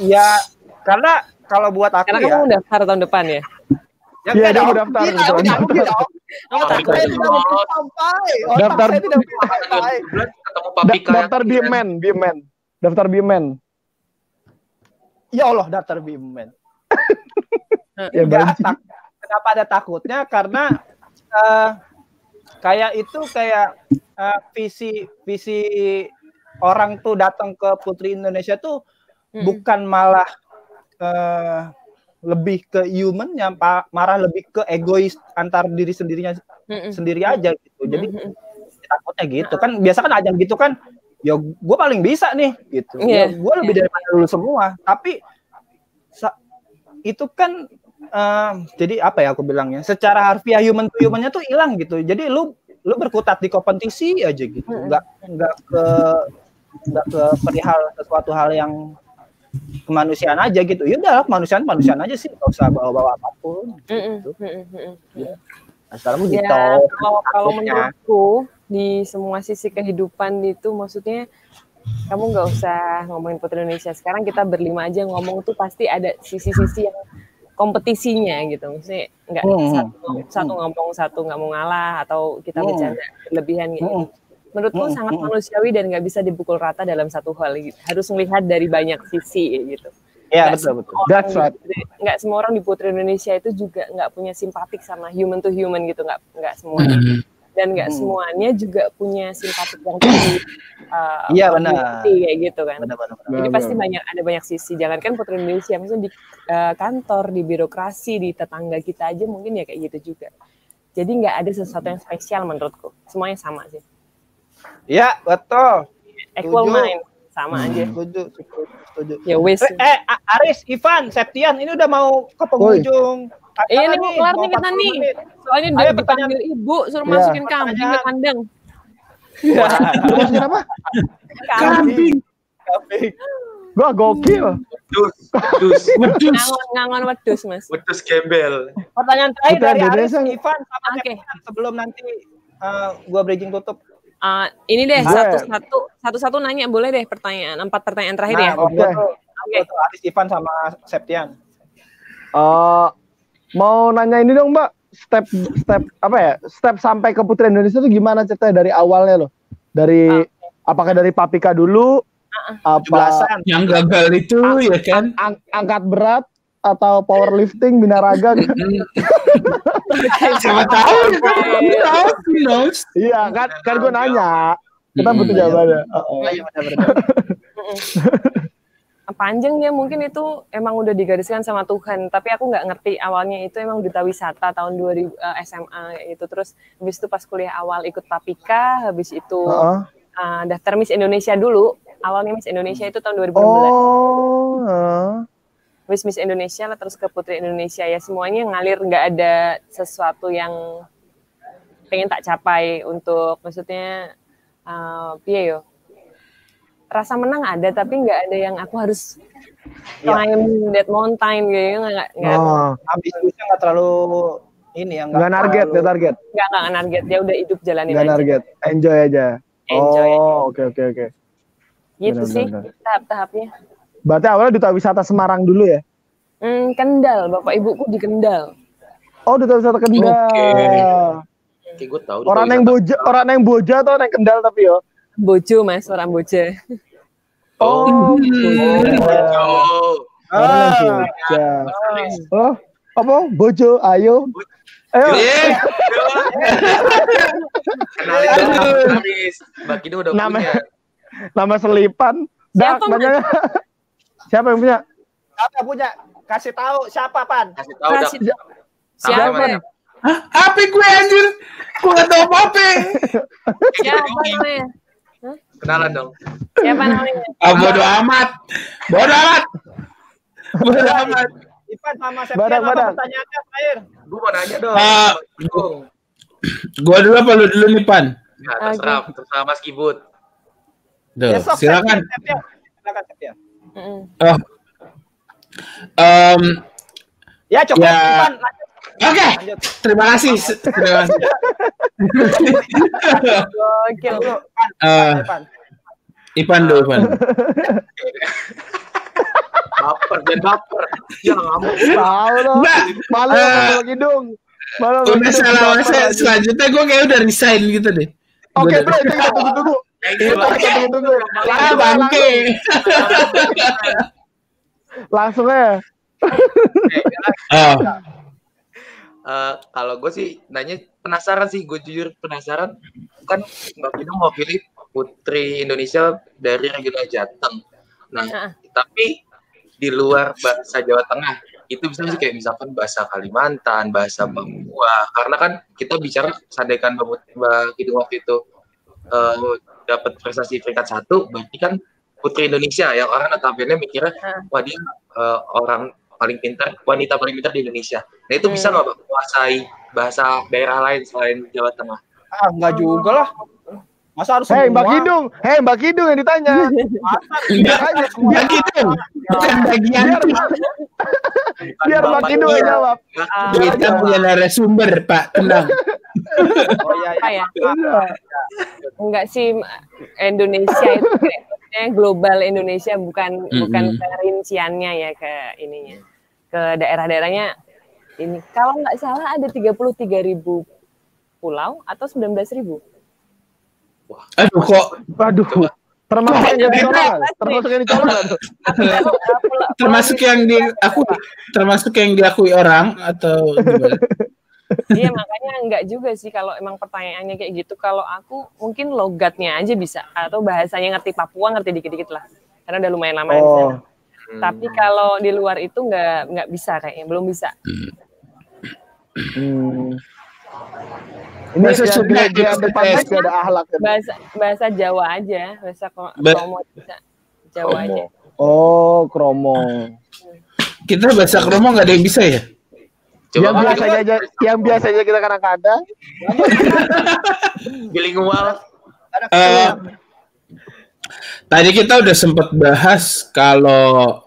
Ya, karena kalau buat aku karena ya. kamu daftar tahun depan ya? Ya, iya, dia mau daftar. Iya, [LAUGHS] daftar. Daftar. Daftar Bimen, Bimen. Daftar Bimen. Ya Allah, daftar Bimen. [LAUGHS] ya, tak, kenapa ada takutnya? Karena uh, kayak itu kayak uh, visi visi orang tuh datang ke Putri Indonesia tuh hmm. bukan malah uh, lebih ke human yang marah lebih ke egois antar diri sendirinya hmm. sendiri aja gitu. Jadi hmm. takutnya gitu kan biasa kan aja gitu kan ya gue paling bisa nih gitu. Yeah. Ya, gue lebih daripada dulu semua. Tapi itu kan uh, jadi apa ya aku bilangnya? Secara harfiah human to humannya tuh hilang gitu. Jadi lu lu berkutat di kompetisi aja gitu. Nggak nggak ke nggak ke perihal sesuatu hal yang kemanusiaan aja gitu. Ya udah kemanusiaan kemanusiaan aja sih. Nggak usah bawa bawa apa pun gitu. ya. Assalamualaikum ya, gitu. kalau kalau menurutku di semua sisi kehidupan itu maksudnya kamu nggak usah ngomongin Putri Indonesia. Sekarang kita berlima aja ngomong tuh pasti ada sisi-sisi yang kompetisinya gitu maksudnya nggak hmm. satu satu ngomong satu nggak mau ngalah atau kita hmm. bercanda berlebihan gitu hmm. menurutku hmm. sangat manusiawi dan nggak bisa dipukul rata dalam satu hal gitu. harus melihat dari banyak sisi gitu Ya betul betul. That's right. Nggak semua orang di Putri Indonesia itu juga nggak punya simpatik sama human to human gitu nggak nggak semua. Hmm dan nggak hmm. semuanya juga punya simpatik yang [COUGHS] tinggi. Uh, iya benar. Kayak gitu kan. Benar, benar, benar. Jadi pasti banyak ada banyak sisi. Jangankan putri Indonesia, misalnya di uh, kantor, di birokrasi, di tetangga kita aja mungkin ya kayak gitu juga. Jadi nggak ada sesuatu yang spesial menurutku. Semuanya sama sih. Iya betul. Equal mind sama hmm. aja. Setuju, setuju. Ya wis. Eh, eh Aris, Ivan, Septian, ini udah mau ke penghujung. Oi Iya nih mau kelar nih kita nih. Soalnya udah dipanggil ibu suruh ya. masukin kambing ke kandang. Iya. Masukin apa? Kambing. Kambing. Gua gokil. Wedus. Wedus. Wedus. [LAUGHS] Ngangon, ngangon wedus, Mas. Wedus gembel. Pertanyaan terakhir dari Aris, Ivan sama okay. sebelum nanti uh, gua bridging tutup. Uh, ini deh satu-satu satu-satu nanya boleh deh pertanyaan empat pertanyaan terakhir nah, ya. Oke. Okay. okay. Aris Ivan sama Septian. Uh, mau nanya ini dong Mbak, step step apa ya? Step sampai ke Putri Indonesia itu gimana ceritanya dari awalnya loh? Dari uh. apakah dari Papika dulu? Uh, apa yang gagal itu ang ya kan? Ang angkat berat atau powerlifting binaraga kan? [LAUGHS] [LAUGHS] Siapa tahu? Iya kan kan gue nanya. Kita butuh jawabannya. [LAUGHS] Panjang ya mungkin itu emang udah digariskan sama Tuhan. Tapi aku nggak ngerti awalnya itu emang duta wisata tahun 2000 uh, SMA itu. Terus habis itu pas kuliah awal ikut Papika habis itu uh -uh. Uh, daftar Miss Indonesia dulu. Awalnya Miss Indonesia itu tahun 2016 oh, uh. Miss Miss Indonesia lah terus ke Putri Indonesia. Ya semuanya ngalir nggak ada sesuatu yang pengen tak capai untuk maksudnya uh, yo rasa menang ada tapi nggak ada yang aku harus iya. climb ya. that mountain gitu nggak nggak oh. ambisiusnya nggak terlalu ini yang nggak target nggak target? Nggak nggak target dia udah hidup jalanin nggak target. Enjoy aja? Enjoy oh oke oke oke. Gitu benar, sih tahap-tahapnya. Berarti awalnya duta wisata Semarang dulu ya? Hmm, Kendal. Bapak ibuku di Kendal. Oh duta wisata Kendal. Oke, gue tahu. Orang yang boja, orang yang boja atau yang kendal tapi yo. Bojo mas, orang boja. Oh, hmm. oh. Ah, Oh, apa? Bojo, ayo. Ayo. Kenalin Mbak Kido udah nama, punya. Nama selipan. Siapa, banyak. siapa yang punya? Siapa yang punya? Kasih tahu siapa, Pan? Kasih tahu. Kasih. Siapa? Hah? Apa gue anjir? Gue gak tau apa-apa. Siapa namanya? Kenalan dong. Siapa namanya? Ah, bodo amat. Bodo amat. Bodo amat. Ipan sama Septian apa pertanyaannya terakhir? Gue mau nanya dong. Uh, gue dulu apa lu dulu nih Pan? Ya, terserah, okay. terserah Mas Kibut. Duh, ya, silakan. Septian. Silakan Septian. Oh. Um, ya cukup ya. Ipan, Oke, okay. terima kasih. Terima kasih. Oke, uh, Ipan dulu, Ipan. baper, jangan baper. Jangan ngamuk. Tahu loh. Malu uh, hidung. Malu. Udah salah masa selanjutnya gue kayak udah resign gitu deh. Oke, bro, tunggu, tunggu, tunggu. Tunggu, tunggu. Ah, bangke. Langsung ya. Oh uh, kalau gue sih nanya penasaran sih gue jujur penasaran. Kan Mbak Pino mau pilih putri Indonesia dari regional Jateng. Nah uh. tapi di luar bahasa Jawa Tengah itu bisa sih kayak misalkan bahasa Kalimantan bahasa Papua? Karena kan kita bicara sandekan Mbak Kidung waktu itu uh, dapat prestasi peringkat satu berarti kan putri Indonesia yang orang notabene mikirnya wah dia uh, orang paling pintar wanita paling pintar di Indonesia. Nah itu hmm. bisa nggak bang menguasai bahasa daerah lain selain Jawa Tengah? Ah nggak juga lah. Masa harus Hei Mbak Kidung, hei Mbak Kidung yang ditanya. [LAUGHS] Mbak Kidung, bukan bagian. Biar Mbak Kidung yang jawab. Kita punya narasumber Pak, tenang. Oh iya, iya. Ya? Enggak sih Indonesia itu global Indonesia bukan mm -hmm. bukan perinciannya ya ke ininya. Ke daerah-daerahnya. Ini kalau nggak salah ada 33 ribu pulau atau 19 ribu? Wah, aduh kok aduh termasuk yang dicolong termasuk. Yang dicolong termasuk yang diakui termasuk yang diakui orang atau [LAUGHS] iya makanya enggak juga sih kalau emang pertanyaannya kayak gitu kalau aku mungkin logatnya aja bisa atau bahasanya ngerti Papua ngerti dikit-dikit lah karena udah lumayan lama oh. di sana hmm. tapi kalau di luar itu enggak nggak bisa kayaknya belum bisa hmm. Ini bahasa Sunda di depan ada ahlak. Bahasa bahasa Jawa aja, bahasa Kromo bisa. Jawa aja. Oh, Kromo. Kita bahasa Kromo nggak ada yang bisa ya? Coba yang biasanya aja, yang biasanya kita kadang-kadang [LAUGHS] bilingual. Uh, tadi kita udah sempat bahas kalau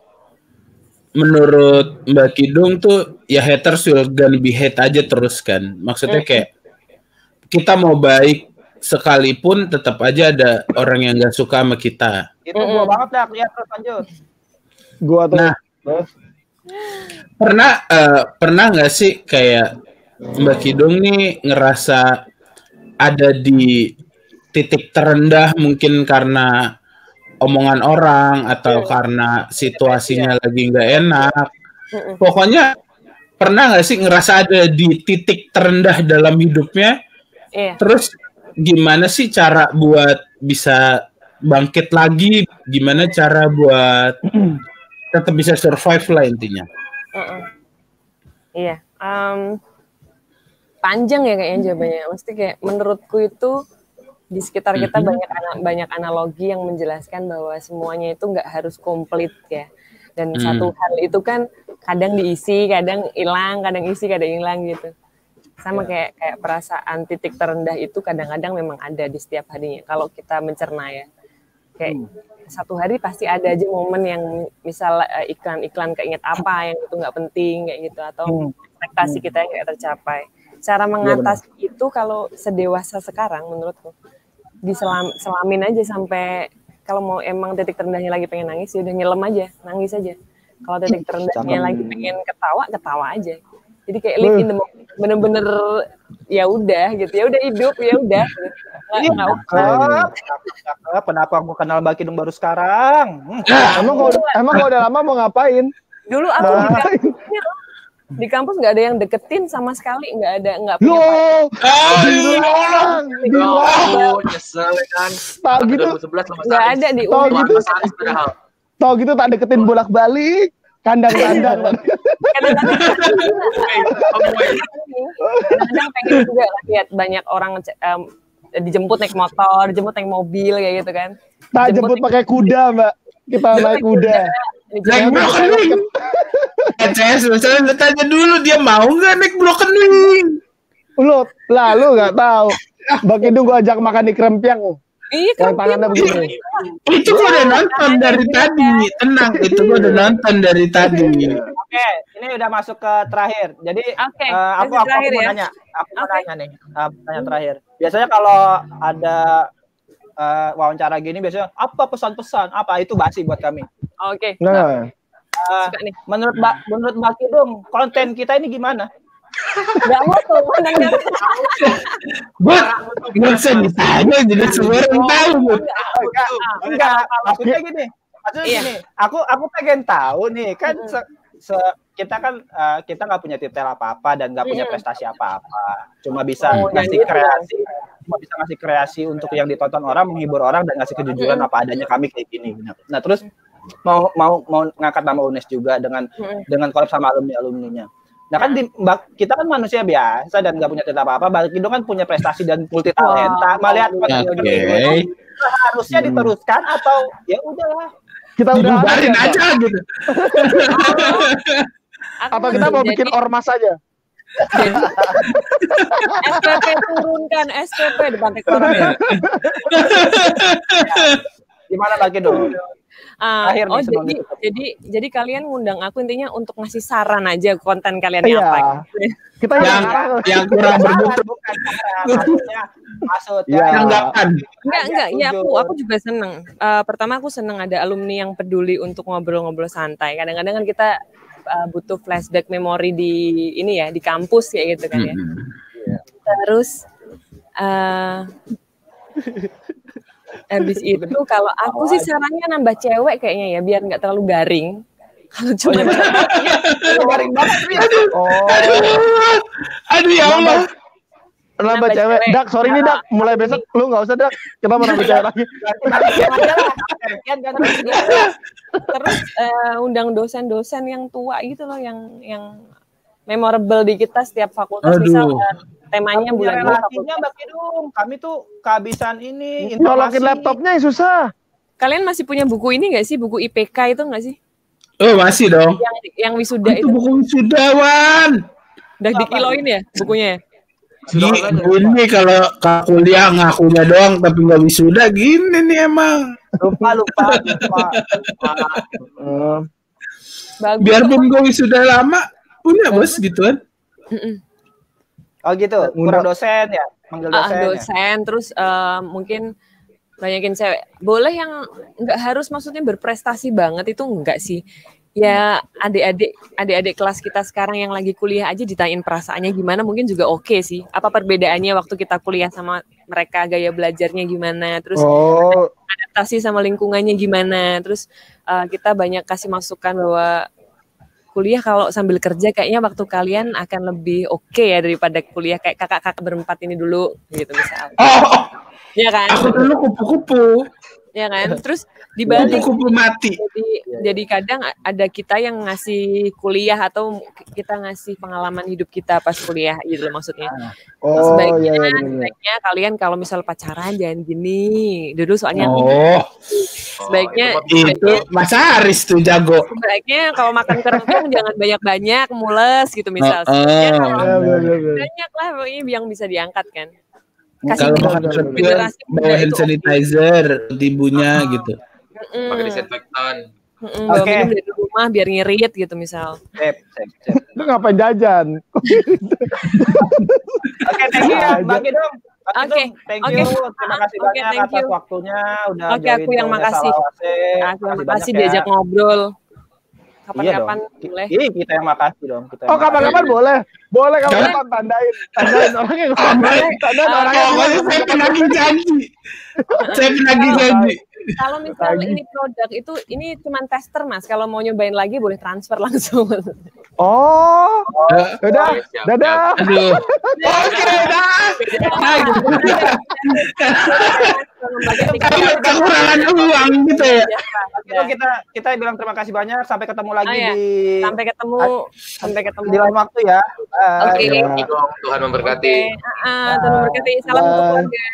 menurut Mbak Kidung tuh ya haters will gonna be hate aja terus kan. Maksudnya kayak kita mau baik sekalipun tetap aja ada orang yang gak suka sama kita. Itu gua banget dah, lihat terus lanjut. Gua tuh. Nah, pernah uh, pernah nggak sih kayak Mbak Kidung nih ngerasa ada di titik terendah mungkin karena omongan orang atau karena situasinya lagi nggak enak. Pokoknya pernah nggak sih ngerasa ada di titik terendah dalam hidupnya? Iya. Terus gimana sih cara buat bisa bangkit lagi? Gimana cara buat tetap bisa survive lah intinya? Uh -uh. Iya. Um, panjang ya kayaknya jawabannya. Mesti kayak menurutku itu di sekitar kita mm -hmm. banyak banyak analogi yang menjelaskan bahwa semuanya itu nggak harus komplit ya. Dan mm. satu hal itu kan kadang diisi, kadang hilang, kadang isi, kadang hilang gitu. Sama yeah. kayak kayak perasaan titik terendah itu kadang-kadang memang ada di setiap harinya. Kalau kita mencerna ya, kayak hmm. Satu hari pasti ada aja momen yang misal eh, iklan-iklan keinget apa yang itu nggak penting kayak gitu atau hmm. ekspektasi hmm. kita yang nggak tercapai. Cara iya, mengatasi ya, itu kalau sedewasa sekarang menurutku diselam selamin aja sampai kalau mau emang titik terendahnya lagi pengen nangis ya udah nyelam aja nangis aja kalau titik terendahnya lagi pengen ketawa ketawa aja jadi kayak live in the moment bener-bener ya udah gitu. Ya udah hidup ya udah. Nggak nggak kenapa aku kenal Mbak Kidung baru sekarang? Hmm. emang kalau emang kalau udah lama mau ngapain? Dulu aku nah di kampus nggak ada yang deketin sama sekali nggak ada nggak punya Yo, ah, bilang bilang nyesel kan. Tau gitu. Nggak ada di tau gitu tau gitu tak deketin bolak balik kandang-kandang kadang-kadang pengen juga lihat banyak orang um, dijemput naik motor dijemput naik mobil kayak gitu kan. Tak jemput pakai kuda mbak. Kita naik kuda. naik broken wing CS misalnya tanya dulu dia mau nggak naik broken wing lu lalu nggak tahu. Bang Idung gua ajak makan di krempiang Iya kan. Tangannya begini. Itu gua udah nonton dari tadi. Tenang, itu gua udah nonton dari tadi. Oke, ini udah masuk ke terakhir. Jadi okay, uh, eh, aku aku, aku mau ya? nanya, aku mau nanya nih, uh, tanya terakhir. Biasanya kalau ada uh, wawancara gini biasanya apa pesan-pesan? Apa itu basi buat kami? Oke. Okay. Nah, uh, menurut Mbak menurut Mbak Kidung konten kita ini gimana? Gak mau tuh nanya. Buat nggak usah ditanya jadi semua orang tahu. Enggak, enggak. Maksudnya gini. Maksudnya iya. gini. Aku aku pengen tahu nih kan se, se kita kan uh, kita nggak punya titel apa apa dan nggak punya prestasi apa apa. Cuma bisa oh, ngasih gitu. kreasi. Cuma bisa ngasih kreasi untuk yang ditonton orang, menghibur orang dan ngasih kejujuran apa adanya kami kayak gini. Nah terus mau mau mau ngangkat nama UNES juga dengan dengan kolab sama alumni alumninya. Nah kan di, kita kan manusia biasa dan nggak punya cerita apa-apa. Balik itu kan punya prestasi dan multi talenta. Oh, Melihat okay. harusnya hmm. diteruskan atau ya udahlah. Kita udah bubarin aja gitu. [LAUGHS] Apa kita mau bikin ormas aja? SPP turunkan SPP di pantai koran ya. Gimana lagi dong? Uh, Akhir oh jadi jadi jadi kalian ngundang aku intinya untuk ngasih saran aja konten kalian iya. apa gitu. Kita yang yang kurang bermutu. bukan maksudnya maksudnya ya. enggak enggak. Ya aku aku juga seneng. Uh, pertama aku seneng ada alumni yang peduli untuk ngobrol-ngobrol santai. Kadang-kadang kan kita uh, butuh flashback memori di ini ya di kampus kayak gitu kan ya. Hmm. terus uh, Habis [LAUGHS] itu kalau aku sih sarannya nambah cewek kayaknya ya biar nggak terlalu garing. [LAUGHS] Kalau cuma [LAUGHS] garing banget. Oh. Aduh ya Allah. Nambah, cewek. Dak, sorry nih Dak, mulai besok lu nggak usah Dak. Kita mau nambah cewek lagi. Terus uh, undang dosen-dosen yang tua gitu loh yang yang memorable di kita setiap fakultas Aduh. bisa temanya bulan relasinya Mbak Kidung. Kami tuh kehabisan ini Nyolokin laptopnya ya susah. Kalian masih punya buku ini gak sih? Buku IPK itu gak sih? Oh masih dong. Yang, yang wisuda itu. itu. buku wisudawan. Udah dikiloin ya bukunya ya? Gini kalau kuliah ngakunya doang tapi nggak wisuda gini nih emang. Lupa lupa lupa. lupa. Biarpun gue wisuda lama punya bos gituan. Mm -mm. Oh gitu, kurang dosen ya, manggil dosen. Uh, dosen, ya? terus uh, mungkin banyakin cewek. Boleh yang nggak harus maksudnya berprestasi banget itu enggak sih? Ya adik-adik adik-adik kelas kita sekarang yang lagi kuliah aja ditanyain perasaannya gimana mungkin juga oke okay sih. Apa perbedaannya waktu kita kuliah sama mereka gaya belajarnya gimana? Terus oh. adaptasi sama lingkungannya gimana? Terus uh, kita banyak kasih masukan bahwa kuliah kalau sambil kerja kayaknya waktu kalian akan lebih oke okay ya daripada kuliah kayak kakak-kakak berempat ini dulu gitu misalnya. Oh, [LAUGHS] ya kan aku dulu kupu-kupu ya kan? Terus di Bali kupu-kupu mati. jadi jadi kadang ada kita yang ngasih kuliah atau kita ngasih pengalaman hidup kita pas kuliah gitu loh maksudnya. Oh, sebaiknya, iya, iya, iya. sebaiknya kalian kalau misal pacaran jangan gini. Dulu soalnya oh. sebaiknya, oh, itu Mas Aris tuh jago. sebaiknya kalau makan kerupuk jangan banyak-banyak mules gitu misal. Oh, oh. banyak lah yang bisa diangkat kan kasih kalau bawa hand sanitizer ibunya oh. gitu pakai disinfektan Mm, Oke. Okay. dari rumah biar ngirit gitu misal. Sip, sip, sip. Lu ngapain jajan? Oke, okay, thank you ya, Bang Kidung. Oke, okay. thank you. Okay. Terima kasih okay, banyak atas you. waktunya udah Oke, okay, aku yang makasih. Aku yang makasih diajak ya. ngobrol. Kapan-kapan iya boleh. Iya, kita yang makasih dong. Kita oh, kapan-kapan boleh. Boleh kapan-kapan tandain. Tandain orang yang tandain. Tandain orang yang saya penagih janji. Saya penagih janji. Kalau misalnya ini produk itu ini cuma tester mas. Kalau mau nyobain lagi boleh transfer [LAUGHS] langsung. Oh, dadah, dadah. Aduh. [LAUGHS] Oke, dadah. Kekurangan uang gitu ya. Itu kita kita bilang terima kasih banyak. Sampai ketemu lagi oh, ya. di. Sampai ketemu. Sampai ketemu. Di lain waktu ya. Oke. Tuhan memberkati. Tuhan memberkati. Salam untuk keluarga.